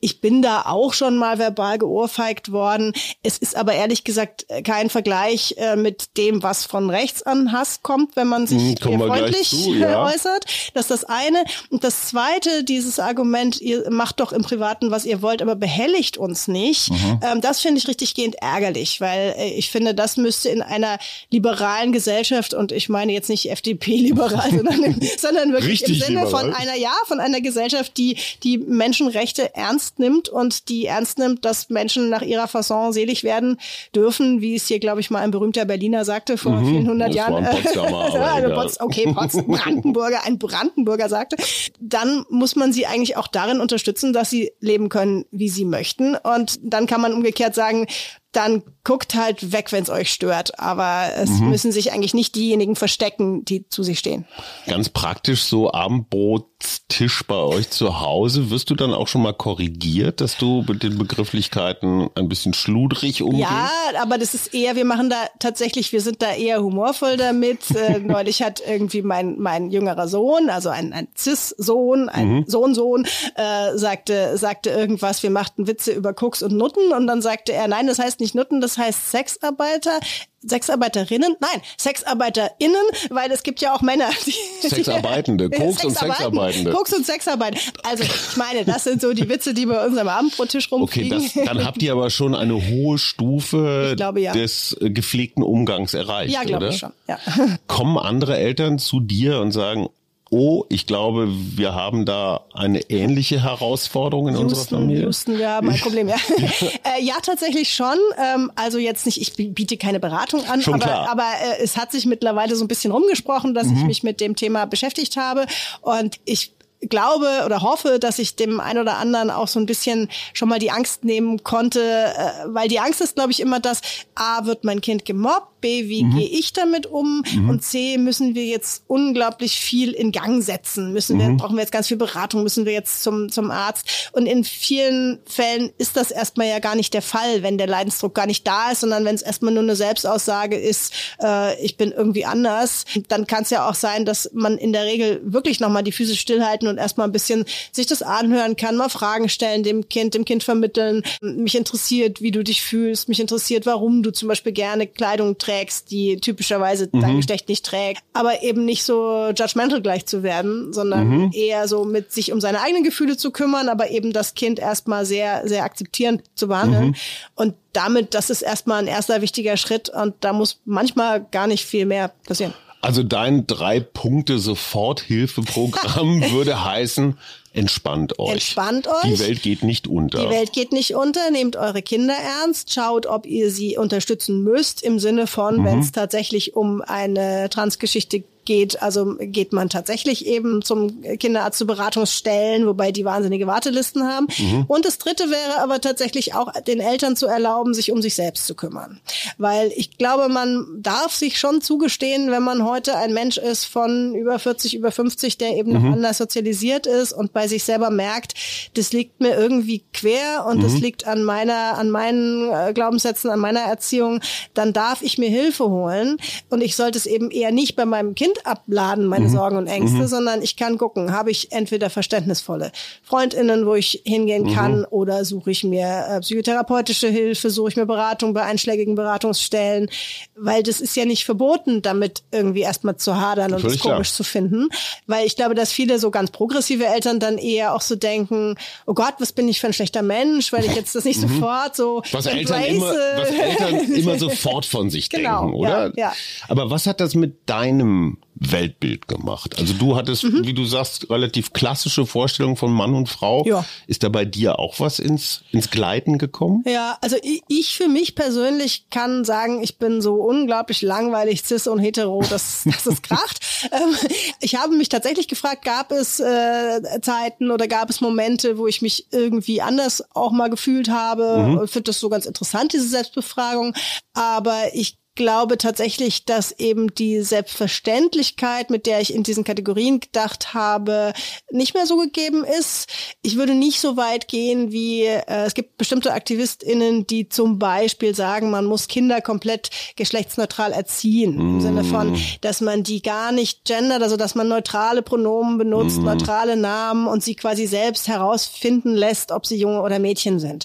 Ich bin da auch schon mal verbal geohrfeigt worden. Es ist aber ehrlich gesagt äh, kein Vergleich äh, mit dem, was von rechts an Hass kommt, wenn man sich hm, freundlich zu, ja. äußert. Das ist das eine. Und das zweite, dieses Argument, ihr macht doch im Privaten, was ihr wollt, aber behelligt uns nicht. Mhm. Ähm, das finde ich richtig gehend ärgerlich, weil äh, ich finde, das müsste in einer liberalen Gesellschaft, und ich meine jetzt nicht FDP-liberal, [laughs] sondern, sondern wirklich richtig im Sinne liberal. von einer, ja, von einer Gesellschaft, die die Menschenrechte ernst ernst nimmt und die ernst nimmt, dass Menschen nach ihrer Fasson selig werden dürfen, wie es hier, glaube ich, mal ein berühmter Berliner sagte vor mhm, vielen hundert Jahren. [laughs] okay, Pots, [laughs] Brandenburger, ein Brandenburger sagte. Dann muss man sie eigentlich auch darin unterstützen, dass sie leben können, wie sie möchten. Und dann kann man umgekehrt sagen, dann guckt halt weg, wenn es euch stört. Aber es mhm. müssen sich eigentlich nicht diejenigen verstecken, die zu sich stehen. Ganz praktisch so Abendbrotstisch bei euch zu Hause. Wirst du dann auch schon mal korrigiert, dass du mit den Begrifflichkeiten ein bisschen schludrig umgehst? Ja, aber das ist eher, wir machen da tatsächlich, wir sind da eher humorvoll damit. äh, [laughs] neulich hat irgendwie mein, mein jüngerer Sohn, also ein, ein Cis-Sohn, ein mhm. Sohn-Sohn, äh, sagte, sagte irgendwas, wir machten Witze über Koks und Nutten und dann sagte er, nein, das heißt nicht Nutten, das heißt Sexarbeiter, Sexarbeiterinnen, nein, SexarbeiterInnen, weil es gibt ja auch Männer, die Sexarbeitende, [laughs] Koks und Sexarbeitende. Koks und Sexarbeitende. Also ich meine, das sind so die Witze, die bei unserem Abendbrottisch rumfliegen. Okay, das, dann habt ihr aber schon eine hohe Stufe glaube, ja. des äh, gepflegten Umgangs erreicht, Ja, glaube ich schon. Ja. Kommen andere Eltern zu dir und sagen, oh, ich glaube, wir haben da eine ähnliche Herausforderung in Houston, unserer Familie. Houston, wir haben ein Problem, ja. ja. [laughs] äh, ja, tatsächlich schon. Ähm, also jetzt nicht, ich biete keine Beratung an, schon aber, klar. aber äh, es hat sich mittlerweile so ein bisschen rumgesprochen, dass mhm. ich mich mit dem Thema beschäftigt habe. Und ich glaube oder hoffe, dass ich dem einen oder anderen auch so ein bisschen schon mal die Angst nehmen konnte, äh, weil die Angst ist, glaube ich, immer das, a, wird mein Kind gemobbt, B, wie mhm. gehe ich damit um? Mhm. Und C, müssen wir jetzt unglaublich viel in Gang setzen? Müssen wir, mhm. brauchen wir jetzt ganz viel Beratung? Müssen wir jetzt zum, zum Arzt? Und in vielen Fällen ist das erstmal ja gar nicht der Fall, wenn der Leidensdruck gar nicht da ist, sondern wenn es erstmal nur eine Selbstaussage ist, äh, ich bin irgendwie anders, dann kann es ja auch sein, dass man in der Regel wirklich nochmal die Füße stillhalten und erstmal ein bisschen sich das anhören kann, mal Fragen stellen dem Kind, dem Kind vermitteln. Mich interessiert, wie du dich fühlst. Mich interessiert, warum du zum Beispiel gerne Kleidung trägst, die typischerweise mhm. dein Geschlecht nicht trägt. Aber eben nicht so judgmental gleich zu werden, sondern mhm. eher so mit sich um seine eigenen Gefühle zu kümmern, aber eben das Kind erstmal sehr, sehr akzeptierend zu behandeln. Mhm. Und damit, das ist erstmal ein erster wichtiger Schritt und da muss manchmal gar nicht viel mehr passieren. Also dein drei Punkte Soforthilfeprogramm [laughs] würde heißen, entspannt euch. Entspannt euch. Die Welt geht nicht unter. Die Welt geht nicht unter. Nehmt eure Kinder ernst. Schaut, ob ihr sie unterstützen müsst im Sinne von, mhm. wenn es tatsächlich um eine Transgeschichte geht, also geht man tatsächlich eben zum Kinderarzt zu Beratungsstellen, wobei die wahnsinnige Wartelisten haben. Mhm. Und das dritte wäre aber tatsächlich auch den Eltern zu erlauben, sich um sich selbst zu kümmern. Weil ich glaube, man darf sich schon zugestehen, wenn man heute ein Mensch ist von über 40, über 50, der eben mhm. noch anders sozialisiert ist und bei sich selber merkt, das liegt mir irgendwie quer und mhm. das liegt an meiner, an meinen äh, Glaubenssätzen, an meiner Erziehung, dann darf ich mir Hilfe holen und ich sollte es eben eher nicht bei meinem Kind abladen, meine mhm. Sorgen und Ängste, mhm. sondern ich kann gucken, habe ich entweder verständnisvolle Freundinnen, wo ich hingehen mhm. kann, oder suche ich mir äh, psychotherapeutische Hilfe, suche ich mir Beratung bei einschlägigen Beratungsstellen, weil das ist ja nicht verboten, damit irgendwie erstmal zu hadern und es komisch klar. zu finden, weil ich glaube, dass viele so ganz progressive Eltern dann eher auch so denken, oh Gott, was bin ich für ein schlechter Mensch, weil ich jetzt das nicht [laughs] mhm. sofort so was Eltern, immer, was Eltern immer [laughs] sofort von sich genau, denken, oder? Ja, ja. Aber was hat das mit deinem Weltbild gemacht. Also du hattest, mhm. wie du sagst, relativ klassische Vorstellungen von Mann und Frau. Ja. Ist da bei dir auch was ins, ins Gleiten gekommen? Ja, also ich, ich für mich persönlich kann sagen, ich bin so unglaublich langweilig, cis und hetero, dass, [laughs] dass es kracht. Ähm, ich habe mich tatsächlich gefragt, gab es äh, Zeiten oder gab es Momente, wo ich mich irgendwie anders auch mal gefühlt habe? Mhm. Ich finde das so ganz interessant, diese Selbstbefragung. Aber ich glaube tatsächlich, dass eben die Selbstverständlichkeit, mit der ich in diesen Kategorien gedacht habe, nicht mehr so gegeben ist. Ich würde nicht so weit gehen wie, äh, es gibt bestimmte AktivistInnen, die zum Beispiel sagen, man muss Kinder komplett geschlechtsneutral erziehen. Mm. Im Sinne von, dass man die gar nicht gendert, also dass man neutrale Pronomen benutzt, mm. neutrale Namen und sie quasi selbst herausfinden lässt, ob sie Junge oder Mädchen sind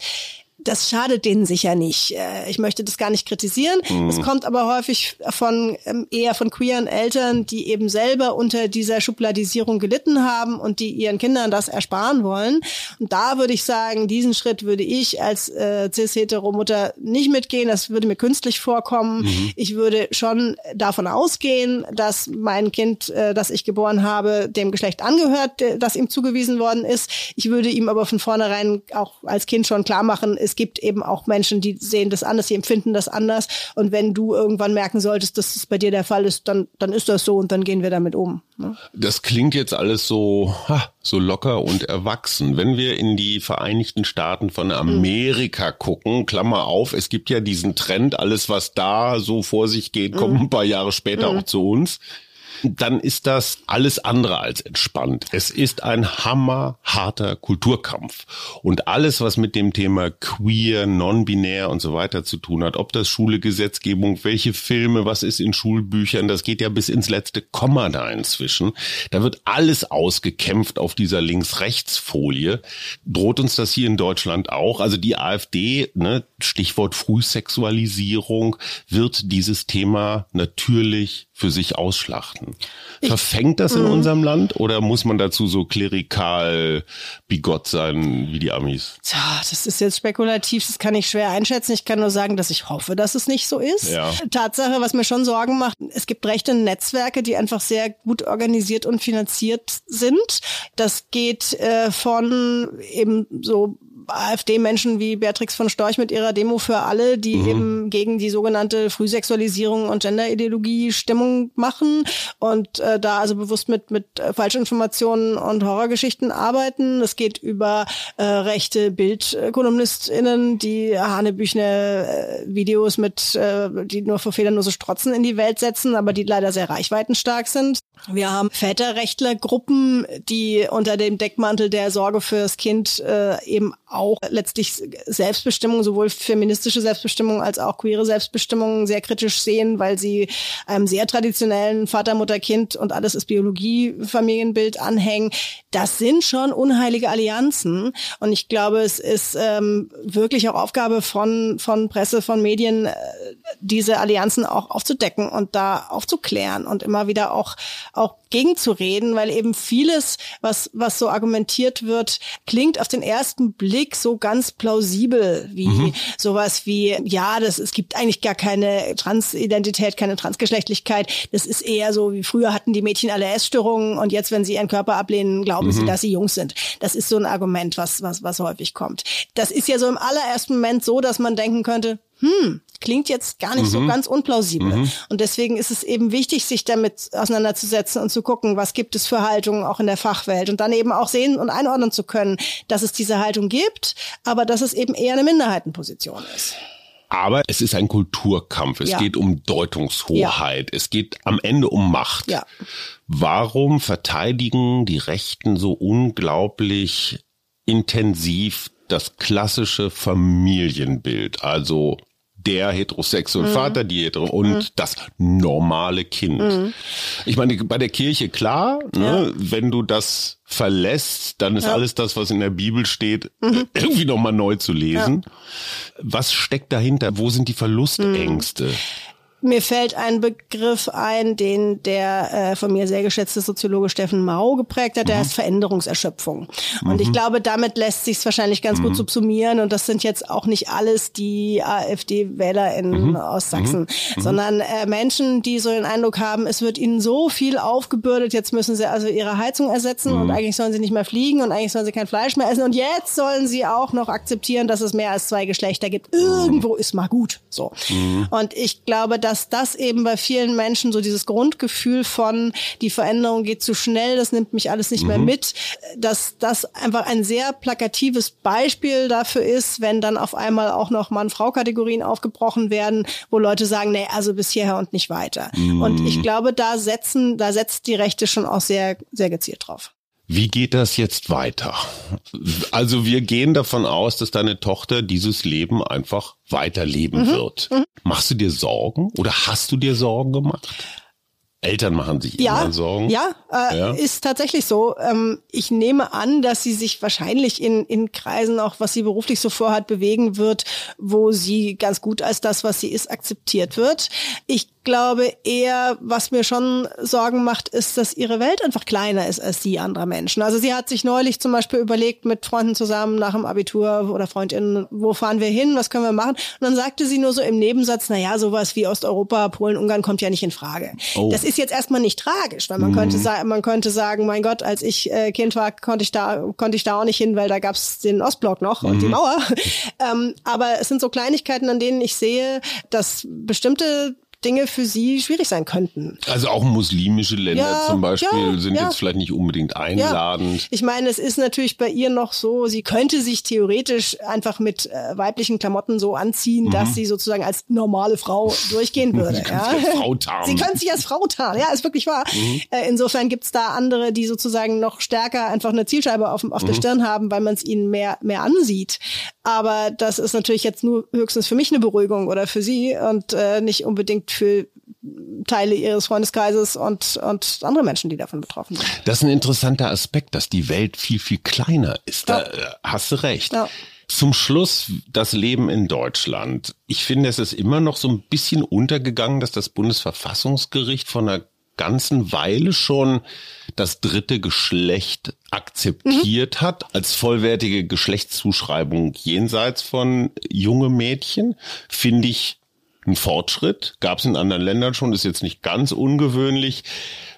das schadet denen sicher nicht. Äh, ich möchte das gar nicht kritisieren. Mhm. Es kommt aber häufig von ähm, eher von queeren Eltern, die eben selber unter dieser Schubladisierung gelitten haben und die ihren Kindern das ersparen wollen. Und da würde ich sagen, diesen Schritt würde ich als äh, cis-hetero-Mutter nicht mitgehen. Das würde mir künstlich vorkommen. Mhm. Ich würde schon davon ausgehen, dass mein Kind, äh, das ich geboren habe, dem Geschlecht angehört, das ihm zugewiesen worden ist. Ich würde ihm aber von vornherein auch als Kind schon klar machen, es gibt eben auch Menschen, die sehen das anders, die empfinden das anders. Und wenn du irgendwann merken solltest, dass es bei dir der Fall ist, dann, dann ist das so und dann gehen wir damit um. Ne? Das klingt jetzt alles so, ha, so locker und erwachsen. Wenn wir in die Vereinigten Staaten von Amerika mhm. gucken, Klammer auf, es gibt ja diesen Trend, alles was da so vor sich geht, kommt mhm. ein paar Jahre später mhm. auch zu uns dann ist das alles andere als entspannt. Es ist ein hammerharter Kulturkampf. Und alles, was mit dem Thema queer, non-binär und so weiter zu tun hat, ob das Schulegesetzgebung, welche Filme, was ist in Schulbüchern, das geht ja bis ins letzte Komma da inzwischen. Da wird alles ausgekämpft auf dieser Links-Rechts-Folie. Droht uns das hier in Deutschland auch? Also die AfD, ne, Stichwort Frühsexualisierung, wird dieses Thema natürlich für sich ausschlachten. Ich, Verfängt das in mh. unserem Land oder muss man dazu so klerikal bigott sein wie die Amis? Tja, das ist jetzt spekulativ, das kann ich schwer einschätzen. Ich kann nur sagen, dass ich hoffe, dass es nicht so ist. Ja. Tatsache, was mir schon Sorgen macht, es gibt rechte Netzwerke, die einfach sehr gut organisiert und finanziert sind. Das geht äh, von eben so AfD-Menschen wie Beatrix von Storch mit ihrer Demo für alle, die mhm. eben gegen die sogenannte Frühsexualisierung und Genderideologie Stimmung machen und äh, da also bewusst mit, mit äh, Falschinformationen und Horrorgeschichten arbeiten. Es geht über äh, rechte BildkolumnistInnen, die Hanebüchner äh, Videos mit, äh, die nur vor nur so strotzen in die Welt setzen, aber die leider sehr reichweitenstark sind. Wir haben Väterrechtlergruppen, die unter dem Deckmantel der Sorge fürs Kind äh, eben auch letztlich Selbstbestimmung, sowohl feministische Selbstbestimmung als auch queere Selbstbestimmung sehr kritisch sehen, weil sie einem sehr traditionellen Vater, Mutter, Kind und alles ist Biologie Familienbild anhängen. Das sind schon unheilige Allianzen und ich glaube, es ist ähm, wirklich auch Aufgabe von von Presse, von Medien, äh, diese Allianzen auch aufzudecken und da aufzuklären und immer wieder auch auch gegenzureden, weil eben vieles, was, was so argumentiert wird, klingt auf den ersten Blick so ganz plausibel, wie mhm. sowas wie, ja, das, es gibt eigentlich gar keine Transidentität, keine Transgeschlechtlichkeit. Das ist eher so, wie früher hatten die Mädchen alle Essstörungen und jetzt, wenn sie ihren Körper ablehnen, glauben mhm. sie, dass sie Jungs sind. Das ist so ein Argument, was, was, was häufig kommt. Das ist ja so im allerersten Moment so, dass man denken könnte, hm, klingt jetzt gar nicht mhm. so ganz unplausibel. Mhm. Und deswegen ist es eben wichtig, sich damit auseinanderzusetzen und zu gucken, was gibt es für Haltungen auch in der Fachwelt und dann eben auch sehen und einordnen zu können, dass es diese Haltung gibt, aber dass es eben eher eine Minderheitenposition ist. Aber es ist ein Kulturkampf. Es ja. geht um Deutungshoheit. Ja. Es geht am Ende um Macht. Ja. Warum verteidigen die Rechten so unglaublich intensiv das klassische Familienbild? Also der heterosexuelle mhm. Vater, die hetero und mhm. das normale Kind. Mhm. Ich meine, bei der Kirche klar, ne, ja. wenn du das verlässt, dann ist ja. alles das, was in der Bibel steht, mhm. [clears throat] irgendwie nochmal neu zu lesen. Ja. Was steckt dahinter? Wo sind die Verlustängste? Mir fällt ein Begriff ein, den der äh, von mir sehr geschätzte Soziologe Steffen Mau geprägt hat, der mhm. heißt Veränderungserschöpfung. Und mhm. ich glaube, damit lässt sich wahrscheinlich ganz mhm. gut subsumieren. Und das sind jetzt auch nicht alles die AfD-WählerInnen mhm. aus Sachsen, mhm. Mhm. sondern äh, Menschen, die so den Eindruck haben, es wird ihnen so viel aufgebürdet, jetzt müssen sie also ihre Heizung ersetzen und eigentlich sollen sie nicht mehr fliegen und eigentlich sollen sie kein Fleisch mehr essen und jetzt sollen sie auch noch akzeptieren, dass es mehr als zwei Geschlechter gibt. Irgendwo ist mal gut. So. Und ich glaube, dass dass das eben bei vielen Menschen so dieses Grundgefühl von, die Veränderung geht zu schnell, das nimmt mich alles nicht mhm. mehr mit, dass das einfach ein sehr plakatives Beispiel dafür ist, wenn dann auf einmal auch noch Mann-Frau-Kategorien aufgebrochen werden, wo Leute sagen, nee, also bis hierher und nicht weiter. Mhm. Und ich glaube, da setzen, da setzt die Rechte schon auch sehr, sehr gezielt drauf. Wie geht das jetzt weiter? Also wir gehen davon aus, dass deine Tochter dieses Leben einfach weiterleben mhm. wird. Mhm. Machst du dir Sorgen oder hast du dir Sorgen gemacht? Eltern machen sich ja, immer Sorgen. Ja, äh, ja, ist tatsächlich so. Ähm, ich nehme an, dass sie sich wahrscheinlich in, in Kreisen, auch was sie beruflich so vorhat, bewegen wird, wo sie ganz gut als das, was sie ist, akzeptiert wird. Ich glaube eher, was mir schon Sorgen macht, ist, dass ihre Welt einfach kleiner ist als die anderer Menschen. Also sie hat sich neulich zum Beispiel überlegt, mit Freunden zusammen nach dem Abitur oder Freundinnen, wo fahren wir hin, was können wir machen? Und dann sagte sie nur so im Nebensatz, na ja, sowas wie Osteuropa, Polen, Ungarn kommt ja nicht in Frage. Oh. Das ist jetzt erstmal nicht tragisch, weil man mhm. könnte sagen, man könnte sagen, mein Gott, als ich äh, Kind war, konnte ich da, konnte ich da auch nicht hin, weil da gab's den Ostblock noch mhm. und die mhm. Mauer. [laughs] ähm, aber es sind so Kleinigkeiten, an denen ich sehe, dass bestimmte Dinge für sie schwierig sein könnten. Also auch muslimische Länder ja, zum Beispiel ja, sind ja. jetzt vielleicht nicht unbedingt einladend. Ich meine, es ist natürlich bei ihr noch so, sie könnte sich theoretisch einfach mit äh, weiblichen Klamotten so anziehen, mhm. dass sie sozusagen als normale Frau durchgehen [laughs] würde. sie ja. Als Frau tarnen. Sie könnte sich als Frau tarnen, ja, ist wirklich wahr. Mhm. Äh, insofern gibt's da andere, die sozusagen noch stärker einfach eine Zielscheibe auf, auf mhm. der Stirn haben, weil man es ihnen mehr, mehr ansieht. Aber das ist natürlich jetzt nur höchstens für mich eine Beruhigung oder für sie und äh, nicht unbedingt für Teile ihres Freundeskreises und, und andere Menschen, die davon betroffen sind. Das ist ein interessanter Aspekt, dass die Welt viel, viel kleiner ist. Ja. Da äh, hast du recht. Ja. Zum Schluss das Leben in Deutschland. Ich finde, es ist immer noch so ein bisschen untergegangen, dass das Bundesverfassungsgericht von einer ganzen Weile schon das dritte Geschlecht akzeptiert mhm. hat als vollwertige Geschlechtszuschreibung jenseits von junge Mädchen, finde ich ein Fortschritt. Gab es in anderen Ländern schon, ist jetzt nicht ganz ungewöhnlich.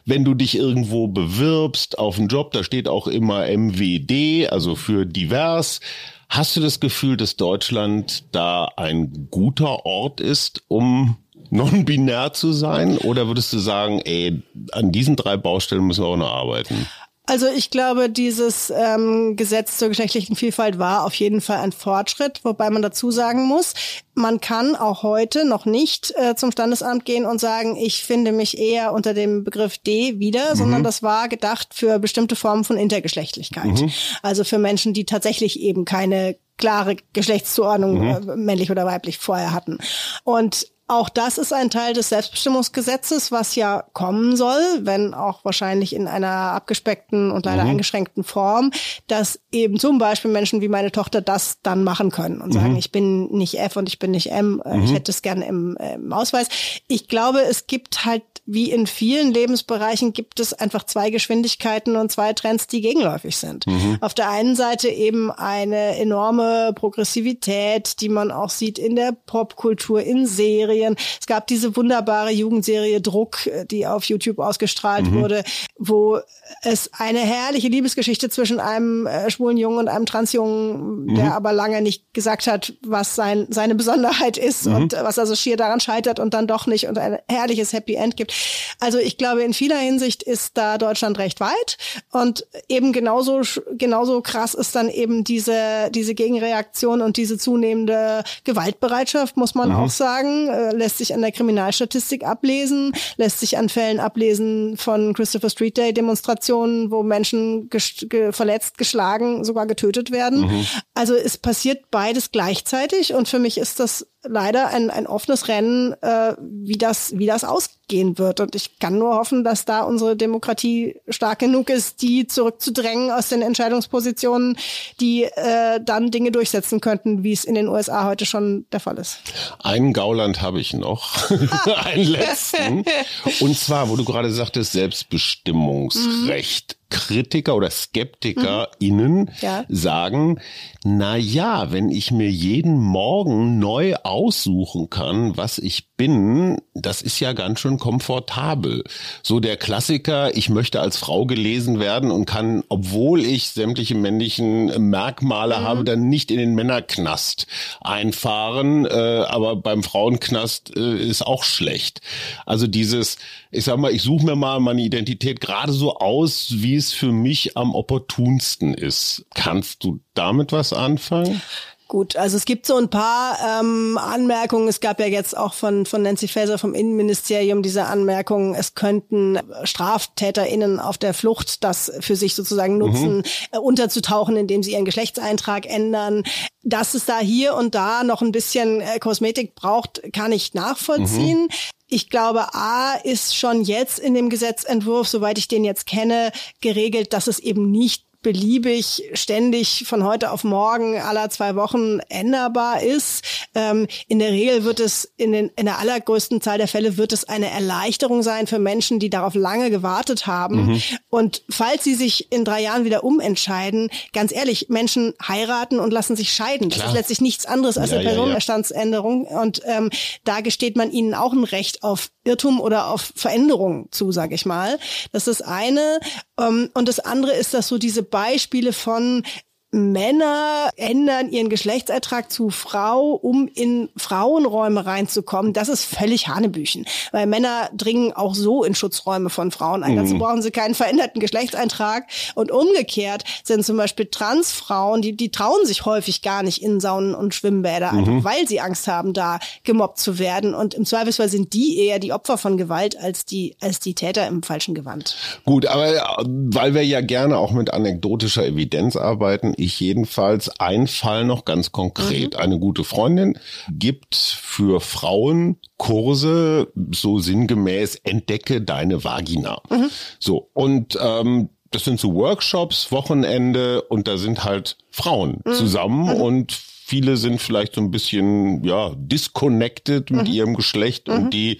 wenn du dich irgendwo bewirbst auf einen Job, da steht auch immer MWD, also für divers. Hast du das Gefühl, dass Deutschland da ein guter Ort ist, um non-binär zu sein? Oder würdest du sagen, ey, an diesen drei Baustellen müssen wir auch noch arbeiten? Also ich glaube, dieses ähm, Gesetz zur geschlechtlichen Vielfalt war auf jeden Fall ein Fortschritt, wobei man dazu sagen muss, man kann auch heute noch nicht äh, zum Standesamt gehen und sagen, ich finde mich eher unter dem Begriff D wieder, mhm. sondern das war gedacht für bestimmte Formen von Intergeschlechtlichkeit. Mhm. Also für Menschen, die tatsächlich eben keine klare Geschlechtszuordnung, mhm. äh, männlich oder weiblich, vorher hatten. Und auch das ist ein Teil des Selbstbestimmungsgesetzes, was ja kommen soll, wenn auch wahrscheinlich in einer abgespeckten und leider mhm. eingeschränkten Form, dass eben zum Beispiel Menschen wie meine Tochter das dann machen können und mhm. sagen, ich bin nicht F und ich bin nicht M, äh, mhm. ich hätte es gerne im, äh, im Ausweis. Ich glaube, es gibt halt wie in vielen Lebensbereichen gibt es einfach zwei Geschwindigkeiten und zwei Trends, die gegenläufig sind. Mhm. Auf der einen Seite eben eine enorme Progressivität, die man auch sieht in der Popkultur, in Serien. Es gab diese wunderbare Jugendserie Druck, die auf YouTube ausgestrahlt mhm. wurde, wo es eine herrliche Liebesgeschichte zwischen einem äh, schwulen Jungen und einem Transjungen, mhm. der aber lange nicht gesagt hat, was sein, seine Besonderheit ist mhm. und was also schier daran scheitert und dann doch nicht und ein herrliches Happy End gibt. Also ich glaube, in vieler Hinsicht ist da Deutschland recht weit und eben genauso, genauso krass ist dann eben diese, diese Gegenreaktion und diese zunehmende Gewaltbereitschaft, muss man mhm. auch sagen, äh, lässt sich an der Kriminalstatistik ablesen, lässt sich an Fällen ablesen von Christopher Street Day Demonstrationen, wo Menschen ge verletzt, geschlagen, sogar getötet werden. Mhm. Also es passiert beides gleichzeitig und für mich ist das leider ein, ein offenes Rennen, äh, wie das, wie das ausgehen wird. Und ich kann nur hoffen, dass da unsere Demokratie stark genug ist, die zurückzudrängen aus den Entscheidungspositionen, die äh, dann Dinge durchsetzen könnten, wie es in den USA heute schon der Fall ist. Einen Gauland habe ich noch, [laughs] einen letzten. [laughs] Und zwar, wo du gerade sagtest, Selbstbestimmungsrecht. Kritiker oder SkeptikerInnen mhm. ja. sagen, na ja, wenn ich mir jeden Morgen neu aussuchen kann, was ich bin, das ist ja ganz schön komfortabel. So der Klassiker, ich möchte als Frau gelesen werden und kann, obwohl ich sämtliche männlichen Merkmale mhm. habe, dann nicht in den Männerknast einfahren, äh, aber beim Frauenknast äh, ist auch schlecht. Also dieses, ich sag mal, ich suche mir mal meine Identität gerade so aus, wie es für mich am opportunsten ist. Kannst du damit was anfangen? Gut, also es gibt so ein paar ähm, Anmerkungen. Es gab ja jetzt auch von, von Nancy Faeser vom Innenministerium diese Anmerkungen, es könnten StraftäterInnen auf der Flucht das für sich sozusagen nutzen, mhm. äh, unterzutauchen, indem sie ihren Geschlechtseintrag ändern. Dass es da hier und da noch ein bisschen äh, Kosmetik braucht, kann ich nachvollziehen. Mhm. Ich glaube, A ist schon jetzt in dem Gesetzentwurf, soweit ich den jetzt kenne, geregelt, dass es eben nicht beliebig ständig von heute auf morgen aller zwei Wochen änderbar ist. Ähm, in der Regel wird es in, den, in der allergrößten Zahl der Fälle wird es eine Erleichterung sein für Menschen, die darauf lange gewartet haben. Mhm. Und falls sie sich in drei Jahren wieder umentscheiden, ganz ehrlich, Menschen heiraten und lassen sich scheiden. Klar. Das ist letztlich nichts anderes als ja, eine Personenstandsänderung. Ja, ja. Und ähm, da gesteht man ihnen auch ein Recht auf Irrtum oder auf Veränderung zu, sage ich mal. Das ist eine. Ähm, und das andere ist, dass so diese Beispiele von Männer ändern ihren Geschlechtsertrag zu Frau, um in Frauenräume reinzukommen. Das ist völlig Hanebüchen, weil Männer dringen auch so in Schutzräume von Frauen ein. Mhm. Dazu brauchen sie keinen veränderten Geschlechtseintrag. Und umgekehrt sind zum Beispiel Transfrauen, die, die trauen sich häufig gar nicht in Saunen und Schwimmbäder, mhm. einfach weil sie Angst haben, da gemobbt zu werden. Und im Zweifelsfall sind die eher die Opfer von Gewalt als die, als die Täter im falschen Gewand. Gut, aber äh, weil wir ja gerne auch mit anekdotischer Evidenz arbeiten, ich jedenfalls ein Fall noch ganz konkret. Mhm. Eine gute Freundin gibt für Frauen Kurse, so sinngemäß, entdecke deine Vagina. Mhm. So, und ähm, das sind so Workshops, Wochenende und da sind halt Frauen mhm. zusammen mhm. und viele sind vielleicht so ein bisschen, ja, disconnected mit mhm. ihrem Geschlecht mhm. und die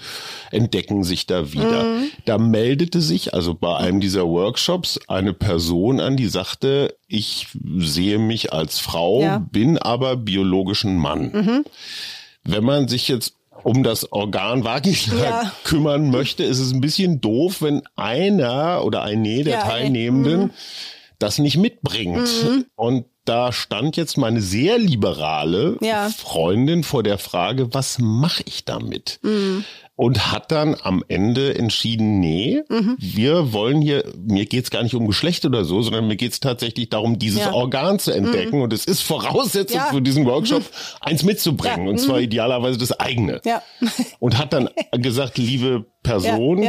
entdecken sich da wieder. Mhm. Da meldete sich also bei einem dieser Workshops eine Person an, die sagte, ich sehe mich als Frau, ja. bin aber biologischen Mann. Mhm. Wenn man sich jetzt um das Organ Vagina Ja. kümmern möchte, ist es ein bisschen doof, wenn einer oder eine der Ja. Teilnehmenden das nicht mitbringt. Mhm. Und da stand jetzt meine sehr liberale Ja. Freundin vor der Frage, was mache ich damit? Mhm. Und hat dann am Ende entschieden, nee, Mhm. wir wollen hier, mir geht's gar nicht um Geschlecht oder so, sondern mir geht's tatsächlich darum, dieses Ja. Mhm. Organ zu entdecken. Und es ist Voraussetzung Ja. für diesen Workshop, [laughs] eins mitzubringen. Und zwar idealerweise das eigene. Und hat dann [laughs] gesagt, liebe Person.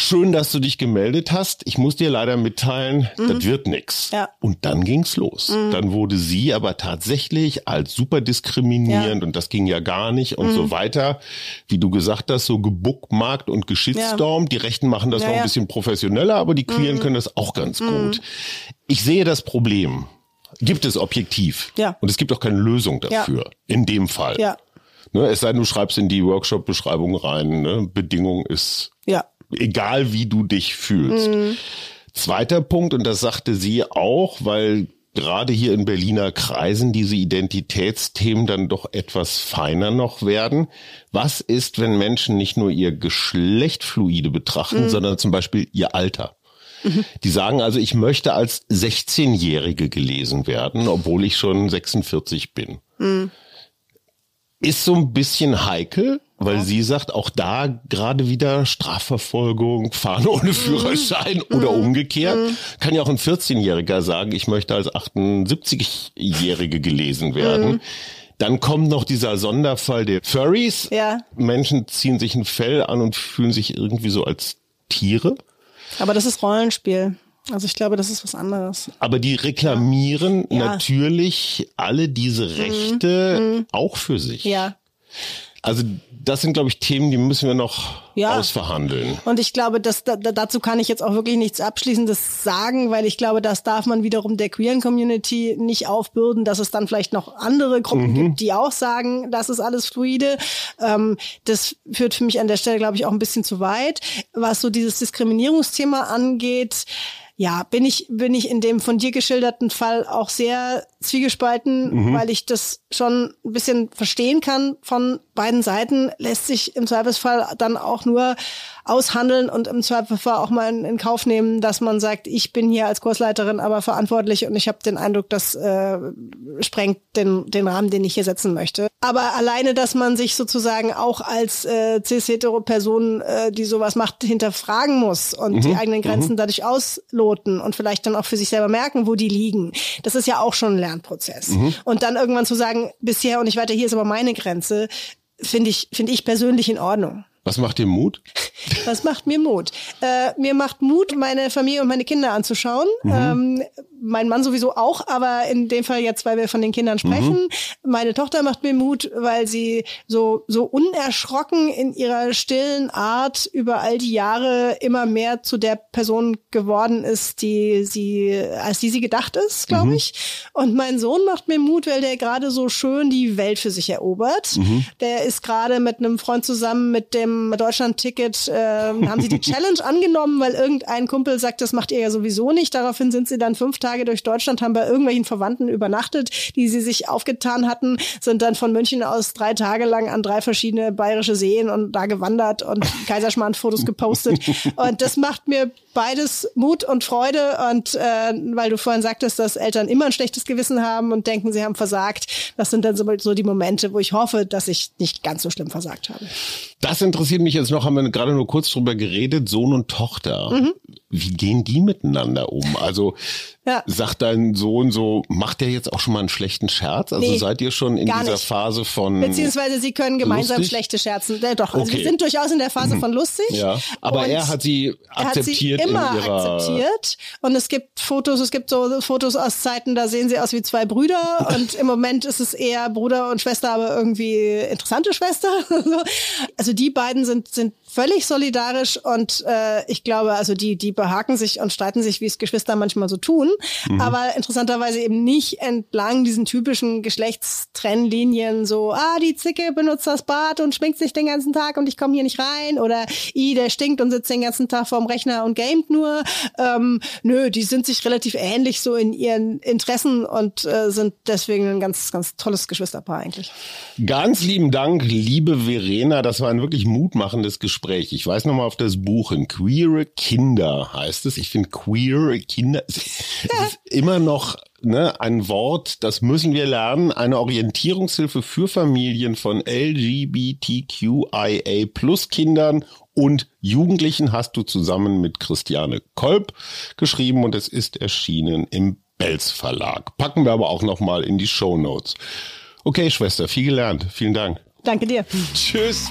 Schön, dass du dich gemeldet hast. Ich muss dir leider mitteilen, das wird nix. Mhm. Ja. Mhm. Und dann ging's los. Dann wurde sie aber tatsächlich als super diskriminierend Ja. Mhm. und das ging ja gar nicht und so weiter, wie du gesagt hast, so gebuckmarkt und geschitstormt. Die Rechten machen das Ja, noch ein ja. Mhm. bisschen professioneller, aber die Queeren können das auch ganz gut. Ich sehe das Problem. Gibt es objektiv. Ja. Und es gibt auch keine Lösung Ja. dafür. In dem Fall. Ja. Ne, es sei denn, du schreibst in die Workshop-Beschreibung rein, ne, Bedingung ist Ja. Egal wie du dich fühlst. Mhm. Zweiter Punkt, und das sagte sie auch, weil gerade hier in Berliner Kreisen diese Identitätsthemen dann doch etwas feiner noch werden. Was ist, wenn Menschen nicht nur ihr Geschlecht fluide betrachten, Mhm. sondern zum Beispiel ihr Alter? Die sagen also, ich möchte als 16-Jährige gelesen werden, obwohl ich schon 46 bin. Ist so ein bisschen heikel, weil sie sagt, auch da gerade wieder Strafverfolgung, Fahren ohne Führerschein oder umgekehrt. Kann ja auch ein 14-Jähriger sagen, ich möchte als 78-Jährige gelesen werden. Dann kommt noch dieser Sonderfall der Furries. Ja. Menschen ziehen sich ein Fell an und fühlen sich irgendwie so als Tiere. Aber das ist Rollenspiel. Also ich glaube, das ist was anderes. Aber die reklamieren Ja. Mhm. natürlich alle diese Rechte auch für sich. Ja. Also das sind, glaube ich, Themen, die müssen wir noch Ja. ausverhandeln. Und ich glaube, dass, da, da- dazu kann ich jetzt auch wirklich nichts Abschließendes sagen, weil ich glaube, das darf man wiederum der queeren Community nicht aufbürden, dass es dann vielleicht noch andere Gruppen gibt, die auch sagen, das ist alles fluide. Ähm, das führt für mich an der Stelle, glaube ich, auch ein bisschen zu weit. Was so dieses Diskriminierungsthema angeht, ja, bin ich, bin ich in dem von dir geschilderten Fall auch sehr zwiegespalten, weil ich das schon ein bisschen verstehen kann. Von beiden Seiten, lässt sich im Zweifelsfall dann auch nur aushandeln und im Zweifelsfall auch mal in, in Kauf nehmen, dass man sagt, ich bin hier als Kursleiterin aber verantwortlich und ich habe den Eindruck, das äh, sprengt den, den Rahmen, den ich hier setzen möchte. Aber alleine, dass man sich sozusagen auch als äh, cis-hetero-Person, äh, die sowas macht, hinterfragen muss und die eigenen Grenzen dadurch ausloten und vielleicht dann auch für sich selber merken, wo die liegen, das ist ja auch schon ein Lernprozess. Und dann irgendwann zu sagen, bisher und nicht weiter, hier ist aber meine Grenze, finde ich, finde ich persönlich in Ordnung. Was macht dir Mut? Was macht mir Mut? Äh, mir macht Mut, meine Familie und meine Kinder anzuschauen. Ähm, mein Mann sowieso auch, aber in dem Fall jetzt, weil wir von den Kindern sprechen. Meine Tochter macht mir Mut, weil sie so, so unerschrocken in ihrer stillen Art über all die Jahre immer mehr zu der Person geworden ist, die sie, als die sie gedacht ist, glaube ich. Und mein Sohn macht mir Mut, weil der gerade so schön die Welt für sich erobert. Der ist gerade mit einem Freund zusammen mit dem Deutschland-Ticket, äh, haben sie die [laughs] Challenge angenommen, weil irgendein Kumpel sagt, das macht ihr ja sowieso nicht. Daraufhin sind sie dann fünf Tage durch Deutschland, haben bei irgendwelchen Verwandten übernachtet, die sie sich aufgetan hatten, sind dann von München aus drei Tage lang an drei verschiedene bayerische Seen und da gewandert und Kaiserschmarrn-Fotos gepostet. Und das macht mir beides Mut und Freude. Und äh, weil du vorhin sagtest, dass Eltern immer ein schlechtes Gewissen haben und denken, sie haben versagt, das sind dann so, so die Momente, wo ich hoffe, dass ich nicht ganz so schlimm versagt habe. Das interessiert mich jetzt noch, haben wir gerade nur kurz drüber geredet, Sohn und Tochter. Mhm. Wie gehen die miteinander um? Also Ja. sagt dein Sohn so, macht der jetzt auch schon mal einen schlechten Scherz? Also Nee, seid ihr schon in dieser nicht. Phase von Beziehungsweise sie können gemeinsam Lustig? schlechte Scherzen. Ja, doch, also Okay. wir sind durchaus in der Phase von lustig. Ja, aber er hat sie er hat sie akzeptiert immer akzeptiert. Und es gibt Fotos, es gibt so Fotos aus Zeiten, da sehen sie aus wie zwei Brüder. [laughs] Und im Moment ist es eher Bruder und Schwester, aber irgendwie interessante Schwester. [laughs] also die beiden sind, sind völlig solidarisch und äh, ich glaube, also die, die behaken sich und streiten sich, wie es Geschwister manchmal so tun, mhm. aber interessanterweise eben nicht entlang diesen typischen Geschlechtstrennlinien, so, ah, die Zicke benutzt das Bad und schminkt sich den ganzen Tag und ich komme hier nicht rein oder i, der stinkt und sitzt den ganzen Tag vorm Rechner und gamet nur. Ähm, nö, die sind sich relativ ähnlich so in ihren Interessen und äh, sind deswegen ein ganz, ganz tolles Geschwisterpaar eigentlich. Ganz lieben Dank, liebe Verena. Das war ein wirklich mutmachendes Gespräch. Ich weiß nochmal auf das Buch in Queere Kinder heißt es. Ich finde Queer Kinder ist immer noch ne, ein Wort, das müssen wir lernen. Eine Orientierungshilfe für Familien von LGBTQIA plus Kindern und Jugendlichen hast du zusammen mit Christiane Kolb geschrieben und es ist erschienen im Belz Verlag. Packen wir aber auch nochmal in die Show Notes. Okay, Schwester, viel gelernt. Vielen Dank. Danke dir. Tschüss.